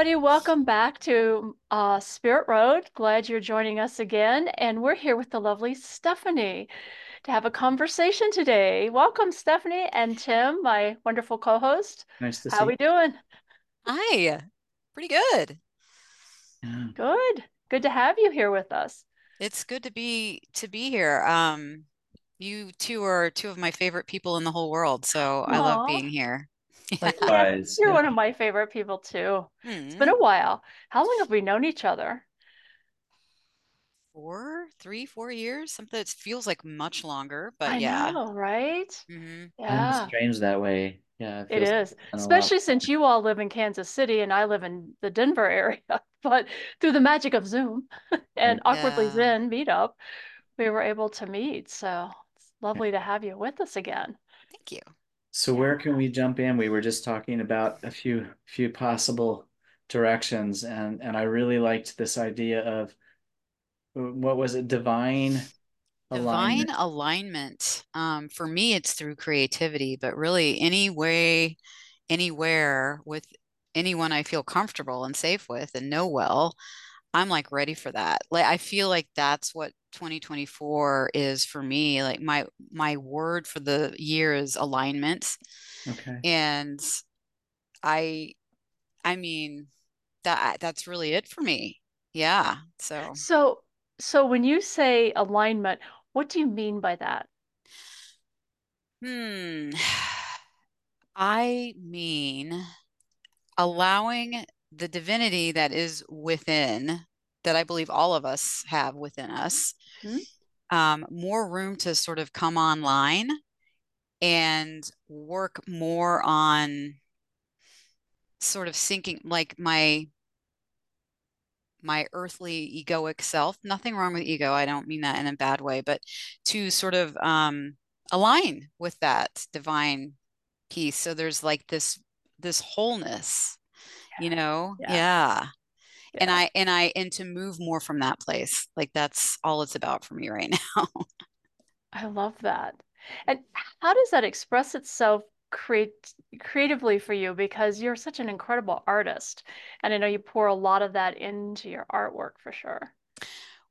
everybody. Welcome back to uh, Spirit Road. Glad you're joining us again. And we're here with the lovely Stephanie to have a conversation today. Welcome, Stephanie and Tim, my wonderful co-host. Nice to see. How see we doing? Hi, pretty good. Yeah. Good. Good to have you here with us. It's good to be to be here. Um, you two are two of my favorite people in the whole world, so I love being here. Likewise. You're yeah. one of my favorite people too. It's Hmm, been a while. How long have we known each other? four, three, four years, something that feels like much longer, I but yeah. know, right? hmm Time is Yeah. strange that way. Yeah, it It feels like is, it's been a lot especially since you all live in Kansas City and I live in the Denver area. But through the magic of Zoom and Right. Awkwardly Yeah. Zen meetup, we were able to meet. So it's Yeah. lovely to have you with us again. Thank you. So where can we jump in? We were just talking about a few few possible directions, and and I really liked this idea of what was it, divine Divine alignment. alignment. Um, for me, it's through creativity, but really any way, anywhere with anyone I feel comfortable and safe with and know well, I'm like ready for that. Like I feel like that's what 2024 is for me. Like my my word for the year is alignment. Okay. And I I mean that that's really it for me. Yeah. So So, so when you say alignment, what do you mean by that? hmm. I mean allowing the divinity that is within, that I believe all of us have within us, Hmm? um, more room to sort of come online and work more on sort of sinking like my my earthly egoic self. Nothing wrong with ego. I don't mean that in a bad way, but to sort of um, align with that divine piece. So there's like this this wholeness, you know? Yeah. Yeah. And I and I and to move more from that place. Like that's all it's about for me right now. I love that. And how does that express itself create creatively for you? Because you're such an incredible artist, and I know you pour a lot of that into your artwork for sure.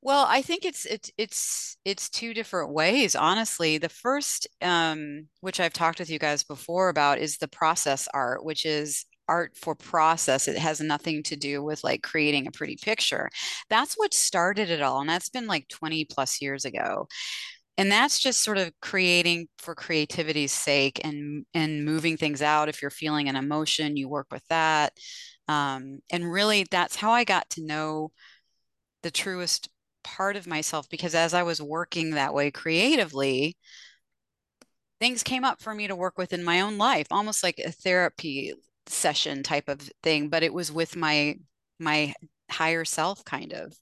Well, I think it's it's it's it's two different ways, honestly. The first, um, which I've talked with you guys before about, is the process art, which is art for process. It has nothing to do with like creating a pretty picture. That's what started it all, and that's been like 20 plus years ago. And that's just sort of creating for creativity's sake and and moving things out. If you're feeling an emotion, you work with that. Um, and really, that's how I got to know the truest part of myself because as I was working that way creatively, things came up for me to work with in my own life, almost like a therapy session type of thing, but it was with my my higher self kind of,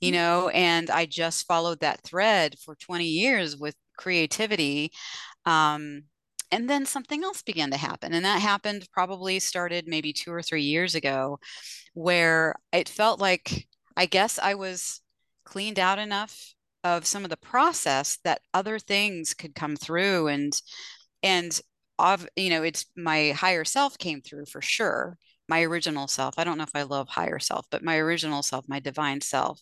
you Mhm. know, and I just followed that thread for 20 years with creativity. Um, and then something else began to happen. And that happened probably started maybe two or three years ago, where it felt like I guess I was cleaned out enough of some of the process that other things could come through and and of you know it's my higher self came through for sure my original self. I don't know if i love higher self but my original self my divine self.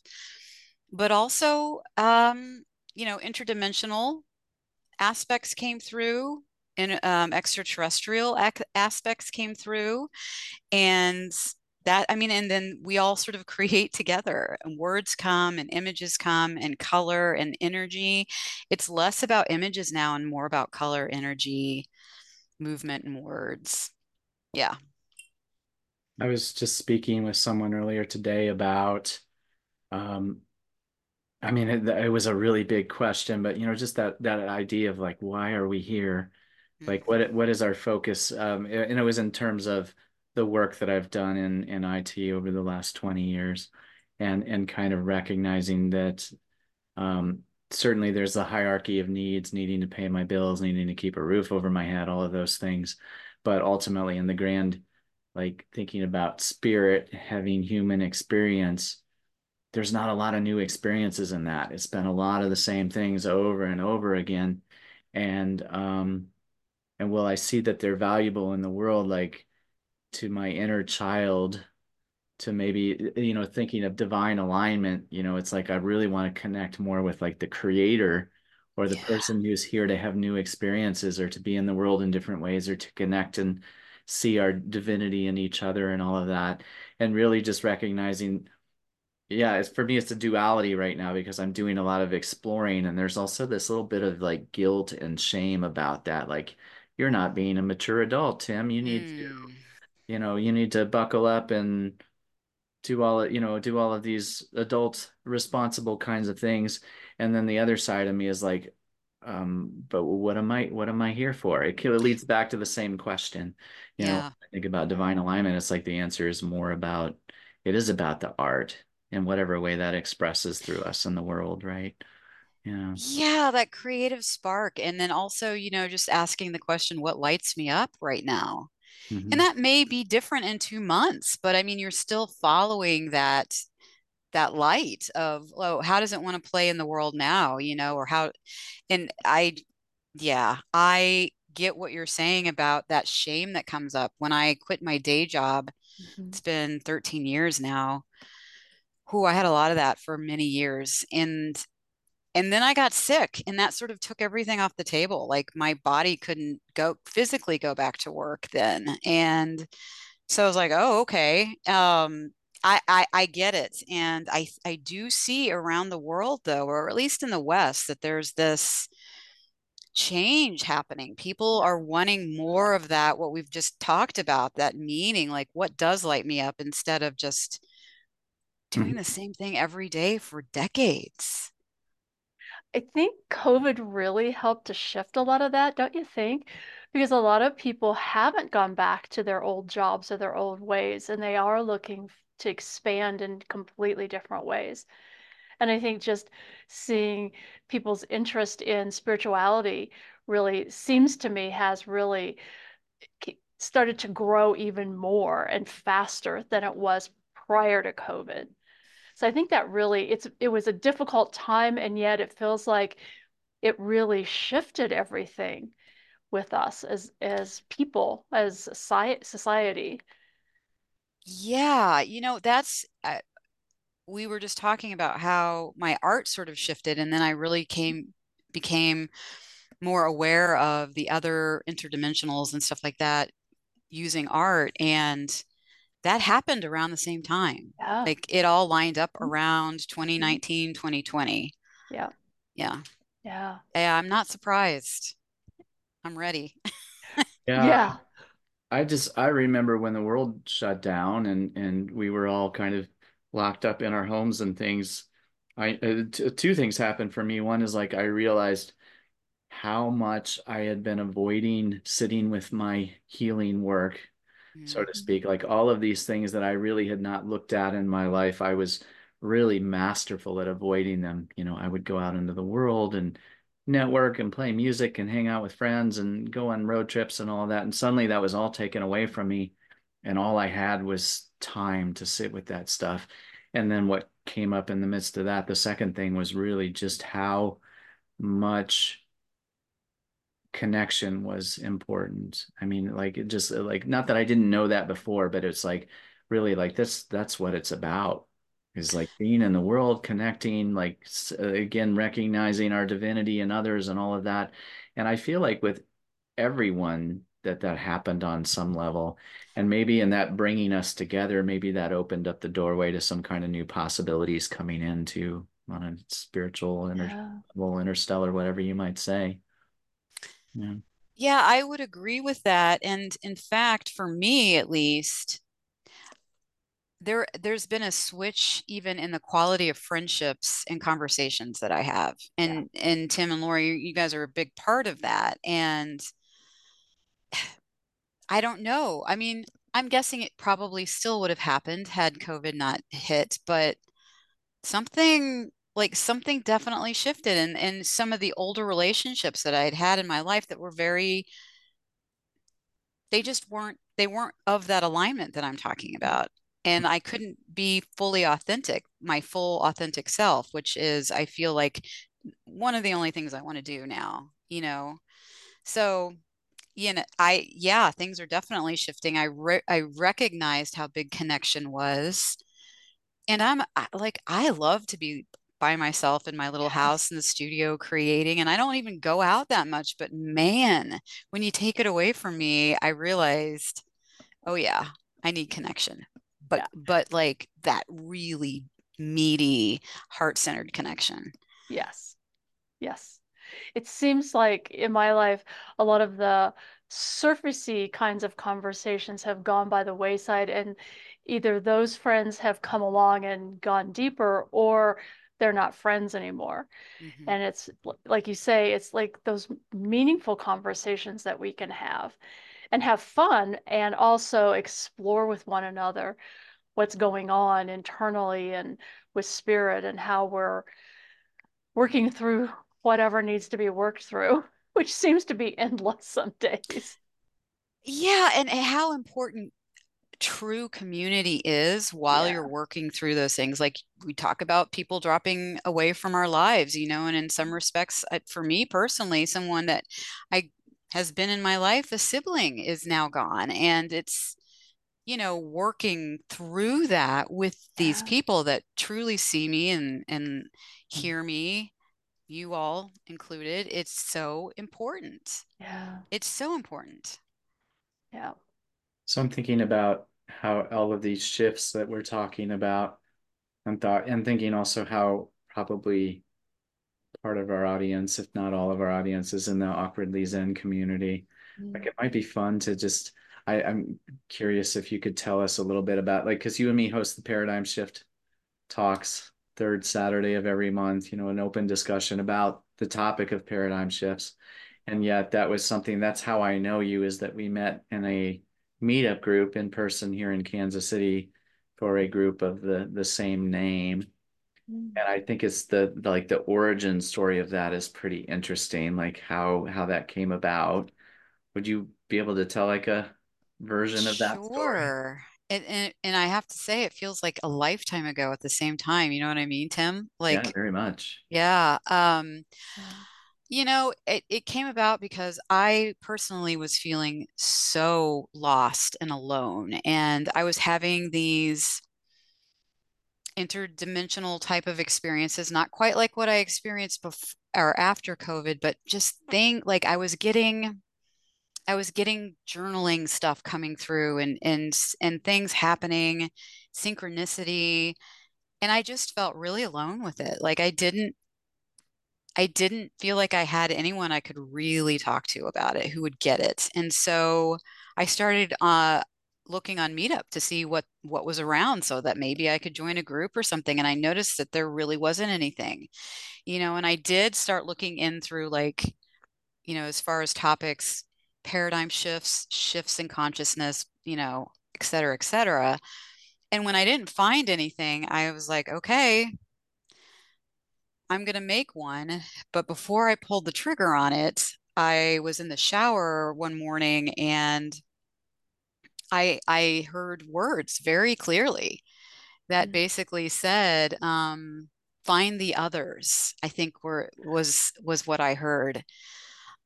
But also um you know interdimensional aspects came through and um, extraterrestrial ac- aspects came through. And that i mean and then we all sort of create together and words come and images come and color and energy. It's less about images now and more about color energy movement and words yeah I was just speaking with someone earlier today about, um, I mean, it, it was a really big question, but you know, just that that idea of like, why are we here? Like, what what is our focus? Um, and it was in terms of the work that I've done in in IT over the last 20 years, and and kind of recognizing that um, certainly there's a hierarchy of needs, needing to pay my bills, needing to keep a roof over my head, all of those things. But ultimately, in the grand, like thinking about spirit having human experience there's not a lot of new experiences in that. It's been a lot of the same things over and over again. And um and will I see that they're valuable in the world like to my inner child to maybe you know thinking of divine alignment you know it's like i really want to connect more with like the creator or the Yeah. person who's here to have new experiences or to be in the world in different ways or to connect and see our divinity in each other and all of that and really just recognizing yeah it's for me it's a duality right now because i'm doing a lot of exploring and there's also this little bit of like guilt and shame about that like you're not being a mature adult tim you need to Mm. you know you need to buckle up and do all you know do all of these adult responsible kinds of things. And then the other side of me is like um but what am i what am i here for? It, it leads back to the same question you know I think about divine alignment it's like the answer is more about it is about the art in whatever way that expresses through us in the world right? Yeah. Yeah, that creative spark. And then also, you know, just asking the question, what lights me up right now? And Mhm. that may be different in two months, but I mean, you're still following that that light of, oh, how does it want to play in the world now, you know, or how, and I, yeah, I get what you're saying about that shame that comes up when I quit my day job. Mhm. It's been 13 years now. Who I had a lot of that for many years. And and then I got sick and that sort of took everything off the table. Like my body couldn't go physically go back to work then. And so I was like, oh, okay. Um, I, I I get it. And I I do see around the world though, or at least in the West, that there's this change happening. People are wanting more of that, what we've just talked about, that meaning, like what does light me up instead of just doing Mhm. the same thing every day for decades. I think COVID really helped to shift a lot of that, don't you think? Because a lot of people haven't gone back to their old jobs or their old ways, and they are looking to expand in completely different ways. And I think just seeing people's interest in spirituality really seems to me has really started to grow even more and faster than it was prior to COVID. So I think that really it's it was a difficult time and yet it feels like it really shifted everything with us as as people, as society. Yeah, you know, that's uh, we were just talking about how my art sort of shifted, and then I really came became more aware of the other interdimensionals and stuff like that using art, and that happened around the same time. Yeah. Like it all lined up Mhm. around 2019, 2020. Yeah. Yeah. Yeah. Yeah, I'm not surprised. I'm ready. yeah Yeah. I just I remember when the world shut down and and we were all kind of locked up in our homes and things. I uh, t- two things happened for me. One is like I realized how much I had been avoiding sitting with my healing work, so to Mm. speak. Like all of these things that I really had not looked at in my life, I was really masterful at avoiding them. You know, I would go out into the world and network and play music and hang out with friends and go on road trips and all that. And suddenly that was all taken away from me. And all I had was time to sit with that stuff. And then what came up in the midst of that, the second thing was really just how much connection was important. I mean, like it just like not that I didn't know that before, but it's like really like this that's what it's about is like being in the world, connecting, like uh, again recognizing our divinity and others and all of that. And I feel like with everyone that that happened on some level and maybe in that bringing us together maybe that opened up the doorway to some kind of new possibilities coming into on a spiritual inter Yeah. level interstellar whatever you might say yeah Yeah, I would agree with that. And in fact, for me at least, there there's been a switch even in the quality of friendships and conversations that I have. Yeah. And and Tim and Laurie, you guys are a big part of that. And I don't know. I mean, I'm guessing it probably still would have happened had COVID not hit, but something like something definitely shifted and and some of the older relationships that I had had in my life that were very they just weren't they weren't of that alignment that I'm talking about. And I mm-hmm. couldn't be fully authentic, my full authentic self, which is I feel like one of the only things I want to do now, you know. So you know, I yeah, things are definitely shifting. I re I recognized how big connection was. And I'm I, like I love to be by myself in my little Yes. house in the studio creating and I don't even go out that much, but man, when you take it away from me, I realized, oh yeah, I need connection. But Yeah. but like that really meaty, heart-centered connection. Yes. Yes. It seems like in my life, a lot of the surfacey kinds of conversations have gone by the wayside, and either those friends have come along and gone deeper, or they're not friends anymore. hmm And it's like you say, it's like those meaningful conversations that we can have and have fun and also explore with one another what's going on internally and with spirit and how we're working through whatever needs to be worked through, which seems to be endless some days. Yeah, and how important true community is while Yeah. you're working through those things. Like we talk about people dropping away from our lives, you know, and in some respects, for me personally, someone that I has been in my life, a sibling is now gone. And it's, you know, working through that with these Yeah. people that truly see me and and Mm. hear me, you all included. It's so important. Yeah. It's so important. Yeah. So I'm thinking about how all of these shifts that we're talking about and thought and thinking also how probably part of our audience, if not all of our audience, is in the awkwardly Zen community. Like it might be fun to just I, I'm curious if you could tell us a little bit about like because you and me host the paradigm shift talks third Saturday of every month, you know, an open discussion about the topic of paradigm shifts. And yet that was something that's how I know you is that we met in a meetup group in person here in Kansas City for a group of the the same name. Mm. And I think it's the, the like the origin story of that is pretty interesting, like how how that came about. Would you be able to tell like a version of that story? Sure. And, and and I have to say it feels like a lifetime ago at the same time. You know what I mean, Tim? Like Yeah, Like, very much. yeah. Um, Yeah. You know, it, it came about because I personally was feeling so lost and alone. And I was having these interdimensional type of experiences, not quite like what I experienced before or after COVID, but just think like I was getting I was getting journaling stuff coming through and and and things happening, synchronicity, and I just felt really alone with it. Like I didn't I didn't feel like I had anyone I could really talk to about it who would get it. And so I started uh looking on Meetup to see what what was around so that maybe I could join a group or something and I noticed that there really wasn't anything. You know, and I did start looking in through like you know, as far as topics, paradigm shifts, shifts in consciousness, you know, et cetera, et cetera. And when I didn't find anything, I was like, okay, I'm going to make one. But before I pulled the trigger on it, I was in the shower one morning and I I heard words very clearly that Mm. basically said, um, find the others, I think were was was what I heard.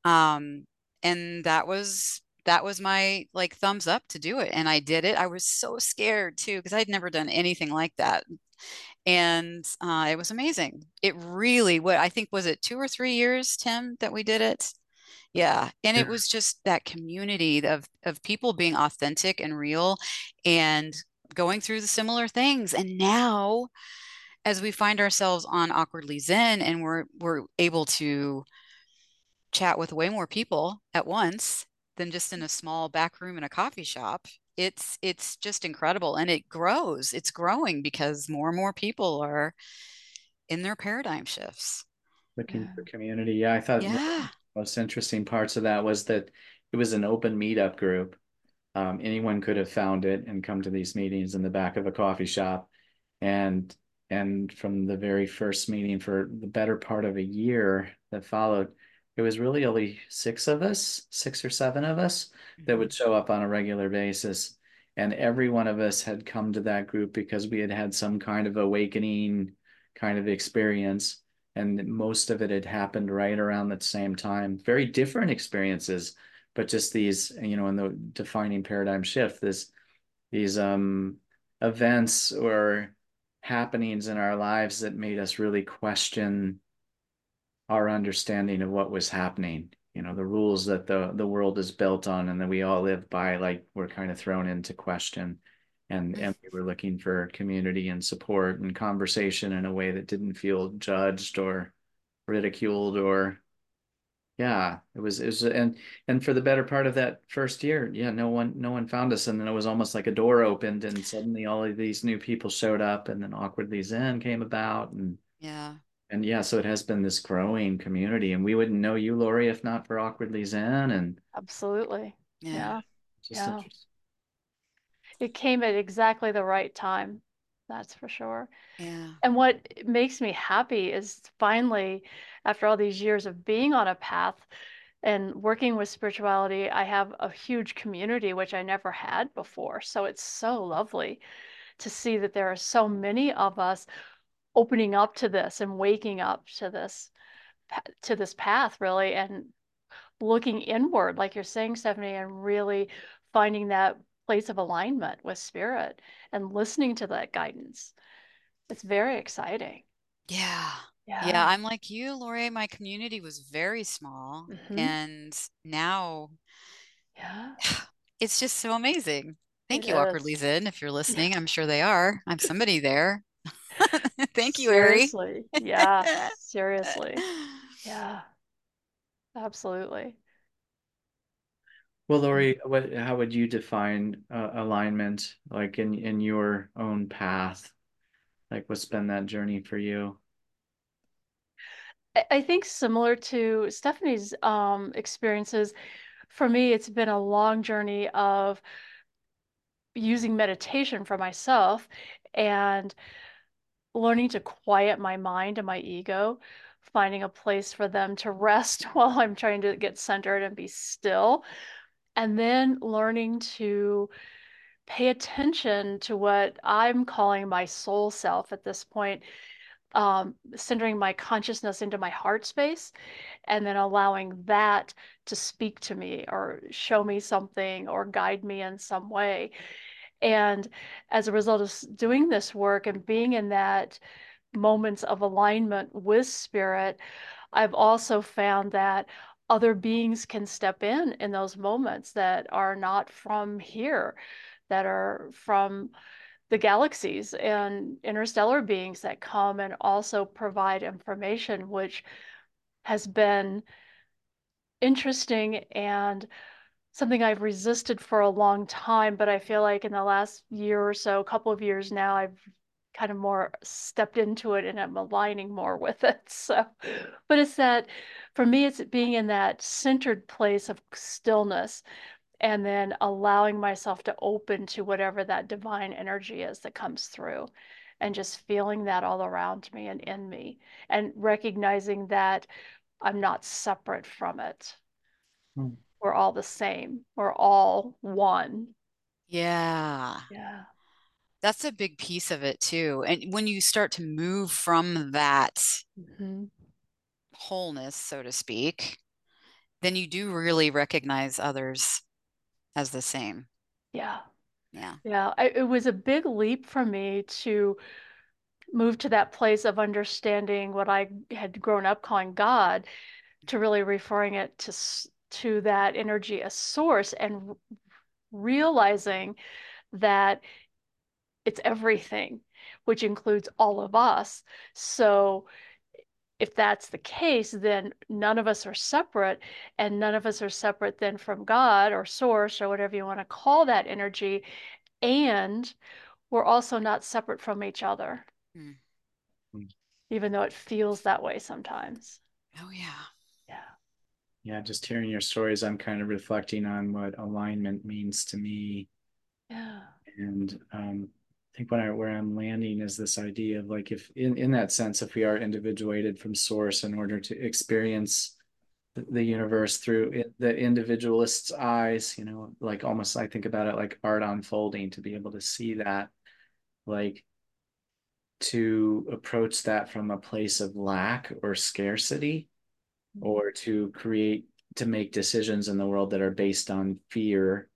Um, and that was that was my like thumbs up to do it. And I did it. I was so scared too, because I'd never done anything like that. And uh, it was amazing. It really, what I think was it two or three years, Tim, that we did it? Yeah. And it was just that community of of people being authentic and real and going through the similar things. And now as we find ourselves on Awkwardly Zen and we're we're able to chat with way more people at once than just in a small back room in a coffee shop it's it's just incredible and it grows it's growing because more and more people are in their paradigm shifts Looking Yeah. for community. Yeah, I thought yeah the most interesting parts of that was that it was an open meetup group. Um, anyone could have found it and come to these meetings in the back of a coffee shop. And and from the very first meeting for the better part of a year that followed, it was really only six of us, six or seven of us that would Mhm. show up on a regular basis. And every one of us had come to that group because we had had some kind of awakening kind of experience. And most of it had happened right around the same time. Very different experiences, but just these, you know, in the defining paradigm shift, this these um events or happenings in our lives that made us really question our understanding of what was happening you know the rules that the the world is built on and that we all live by like were kind of thrown into question. And and we were looking for community and support and conversation in a way that didn't feel judged or ridiculed or yeah it was it was and and for the better part of that first year yeah no one no one found us. And then it was almost like a door opened and suddenly all of these new people showed up and then awkwardly zen came about and yeah and yeah so it has been this growing community and we wouldn't know you laurie if not for awkwardly zen and absolutely. Yeah. Yeah, yeah. it came at exactly the right time that's for sure. Yeah. And what makes me happy is finally after all these years of being on a path and working with spirituality, I have a huge community, which I never had before. So it's so lovely to see that there are so many of us opening up to this and waking up to this to this path really and looking inward like you're saying stephanie and really finding that place of alignment with spirit and listening to that guidance it's very exciting yeah yeah. Yeah, I'm like you, Laurie. My community was very small, mm-hmm. and now, yeah, it's just so amazing. Thank it you, is. Awkwardly Zen, if you're listening. I'm sure they are. I'm somebody there. Thank you, seriously. Ari. yeah, seriously. Yeah, absolutely. Well, Laurie, what, how would you define uh, alignment, like in in your own path? Like, what's been that journey for you? I think similar to Stephanie's um, experiences, for me, it's been a long journey of using meditation for myself and learning to quiet my mind and my ego, finding a place for them to rest while I'm trying to get centered and be still. And then learning to pay attention to what I'm calling my soul self at this point um, centering my consciousness into my heart space and then allowing that to speak to me or show me something or guide me in some way. And as a result of doing this work and being in that moments of alignment with spirit, I've also found that other beings can step in in those moments that are not from here, that are from the galaxies and interstellar beings that come and also provide information, which has been interesting and something I've resisted for a long time. But I feel like in the last year or so, a couple of years now, I've kind of more stepped into it and I'm aligning more with it. So, but it's that for me, it's being in that centered place of stillness and then allowing myself to open to whatever that divine energy is that comes through and just feeling that all around me and in me and recognizing that I'm not separate from it. Hmm. We're all the same. We're all one. Yeah. Yeah. That's a big piece of it too. And when you start to move from that mm-hmm. wholeness, so to speak, then you do really recognize others as the same. Yeah. Yeah. Yeah. I, it was a big leap for me to move to that place of understanding what I had grown up calling God to really referring it to to that energy as source and realizing that it's everything which includes all of us so if that's the case, then none of us are separate, and none of us are separate then from God or source or whatever you want to call that energy. And we're also not separate from each other, mm. even though it feels that way sometimes. Oh, yeah. Yeah. Just hearing your stories, I'm kind of reflecting on what alignment means to me. Yeah. And um, I think what I, where I'm landing is this idea of like if in, in that sense, if we are individuated from source in order to experience the, the universe through it, the individualist's eyes, you know, like almost I think about it like art unfolding to be able to see that, like to approach that from a place of lack or scarcity or to create to make decisions in the world that are based on fear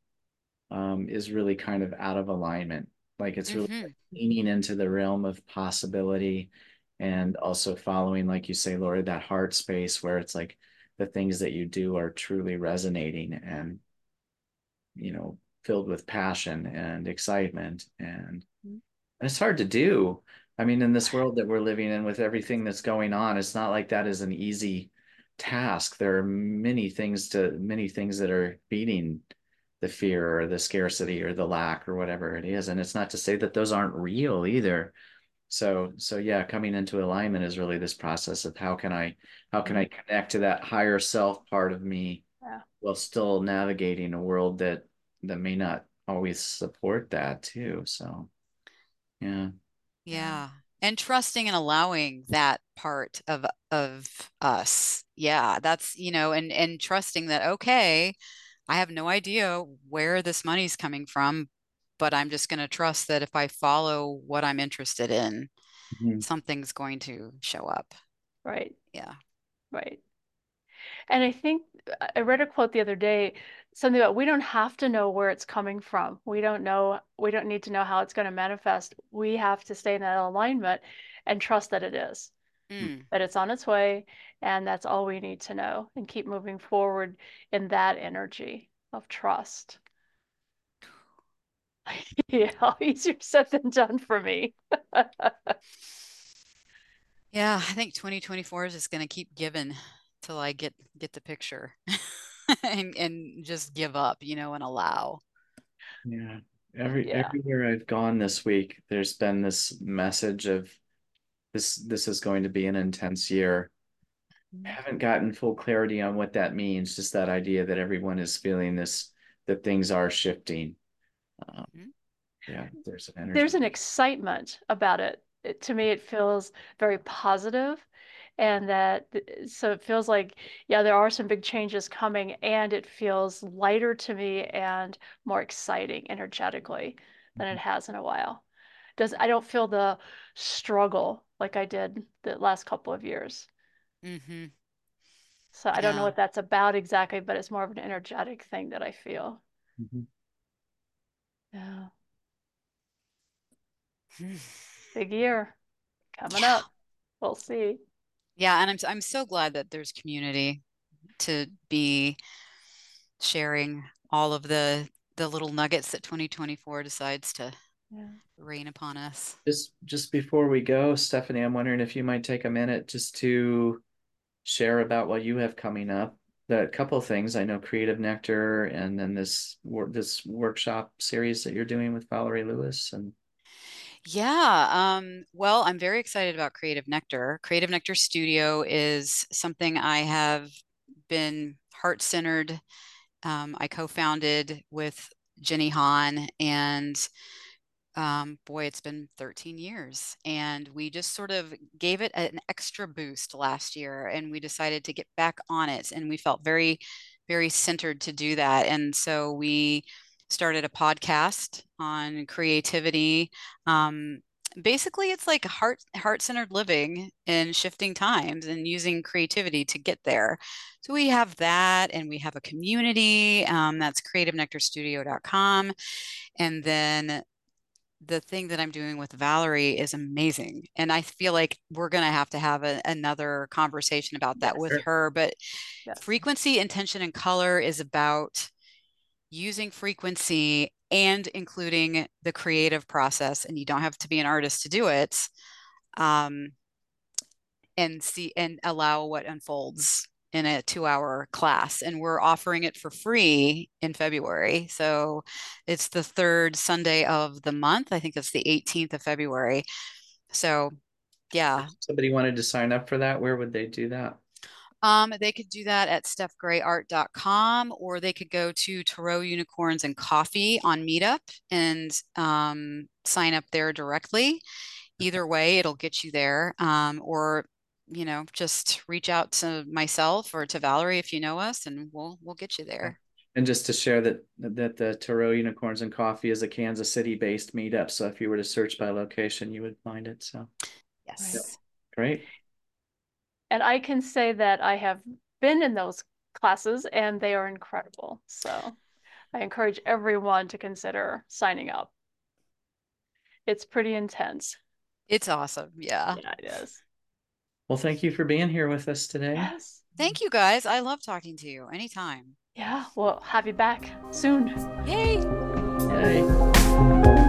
um, is really kind of out of alignment. Like it's really mm-hmm. leaning into the realm of possibility and also following, like you say, Laura, that heart space where it's like the things that you do are truly resonating and, you know, filled with passion and excitement. And mm-hmm. it's hard to do. I mean, in this world that we're living in with everything that's going on, it's not like that is an easy task. There are many things to many things that are beating the fear or the scarcity or the lack or whatever it is. And it's not to say that those aren't real either. So so yeah, coming into alignment is really this process of how can I how can I mm-hmm. connect to that higher self part of me yeah. while still navigating a world that that may not always support that too. So yeah. Yeah and trusting and allowing that part of of us. Yeah that's you know and and trusting that okay i have no idea where this money's coming from but i'm just going to trust that if i follow what i'm interested in mm-hmm. something's going to show up. Right. Yeah. Right. And i think i read a quote the other day something about we don't have to know where it's coming from. We don't know, we don't need to know how it's going to manifest. We have to stay in that alignment and trust that it is, mm. that it's on its way. And that's all we need to know and keep moving forward in that energy of trust. yeah, easier said than done for me. yeah, I think 2024 is just going to keep giving till I get get the picture. and and just give up, you know, and allow. Yeah. Every yeah. everywhere I've gone this week, there's been this message of this this is going to be an intense year. I mm-hmm. haven't gotten full clarity on what that means. Just that idea that everyone is feeling this, that things are shifting. Um, mm-hmm. yeah, there's an energy. There's an excitement about it. it. To me, it feels very positive and that so it feels like yeah there are some big changes coming and it feels lighter to me and more exciting energetically than it mm-hmm. has in a while does i don't feel the struggle like i did the last couple of years mm-hmm. so i yeah. don't know what that's about exactly but it's more of an energetic thing that i feel mm-hmm. yeah big year coming yeah. up we'll see yeah and i'm i'm so glad that there's community to be sharing all of the the little nuggets that 2024 decides to yeah. rain upon us just just before we go stephanie i'm wondering if you might take a minute just to share about what you have coming up the couple things i know creative nectar and then this this workshop series that you're doing with valerie lewis and yeah. Um, well, I'm very excited about Creative Nectar. Creative Nectar Studio is something I have been heart centered. Um, I co founded with Jenny Han, and um, boy, it's been 13 years. And we just sort of gave it an extra boost last year, and we decided to get back on it. And we felt very, very centered to do that. And so we started a podcast on creativity. Um, basically, it's like heart heart centered living in shifting times and using creativity to get there. So we have that, and we have a community um, that's creativenectarstudio.com, and then the thing that I'm doing with Valerie is amazing. And I feel like we're going to have to have a, another conversation about that yes, with sure. her. But yes. frequency, intention, and color is about using frequency and including the creative process and you don't have to be an artist to do it um, and see and allow what unfolds in a two hour class. And we're offering it for free in february. So it's the third sunday of the month. I think it's the 18th of february. So yeah. If somebody wanted to sign up for that where would they do that um, they could do that at stephgrayart.com or they could go to Tarot Unicorns and Coffee on Meetup and um, sign up there directly. Either way, it'll get you there. Um, or you know, just reach out to myself or to Valerie if you know us, and we'll we'll get you there. And just to share that that the Tarot Unicorns and Coffee is a Kansas City based meetup. So if you were to search by location, you would find it. So yes, great and I can say that I have been in those classes and they are incredible. So I encourage everyone to consider signing up. It's pretty intense. It's awesome. Yeah. Yeah, it is. Well, thank you for being here with us today. Yes. Thank you guys. I love talking to you anytime. Yeah, we'll have you back soon. Yay. Yay.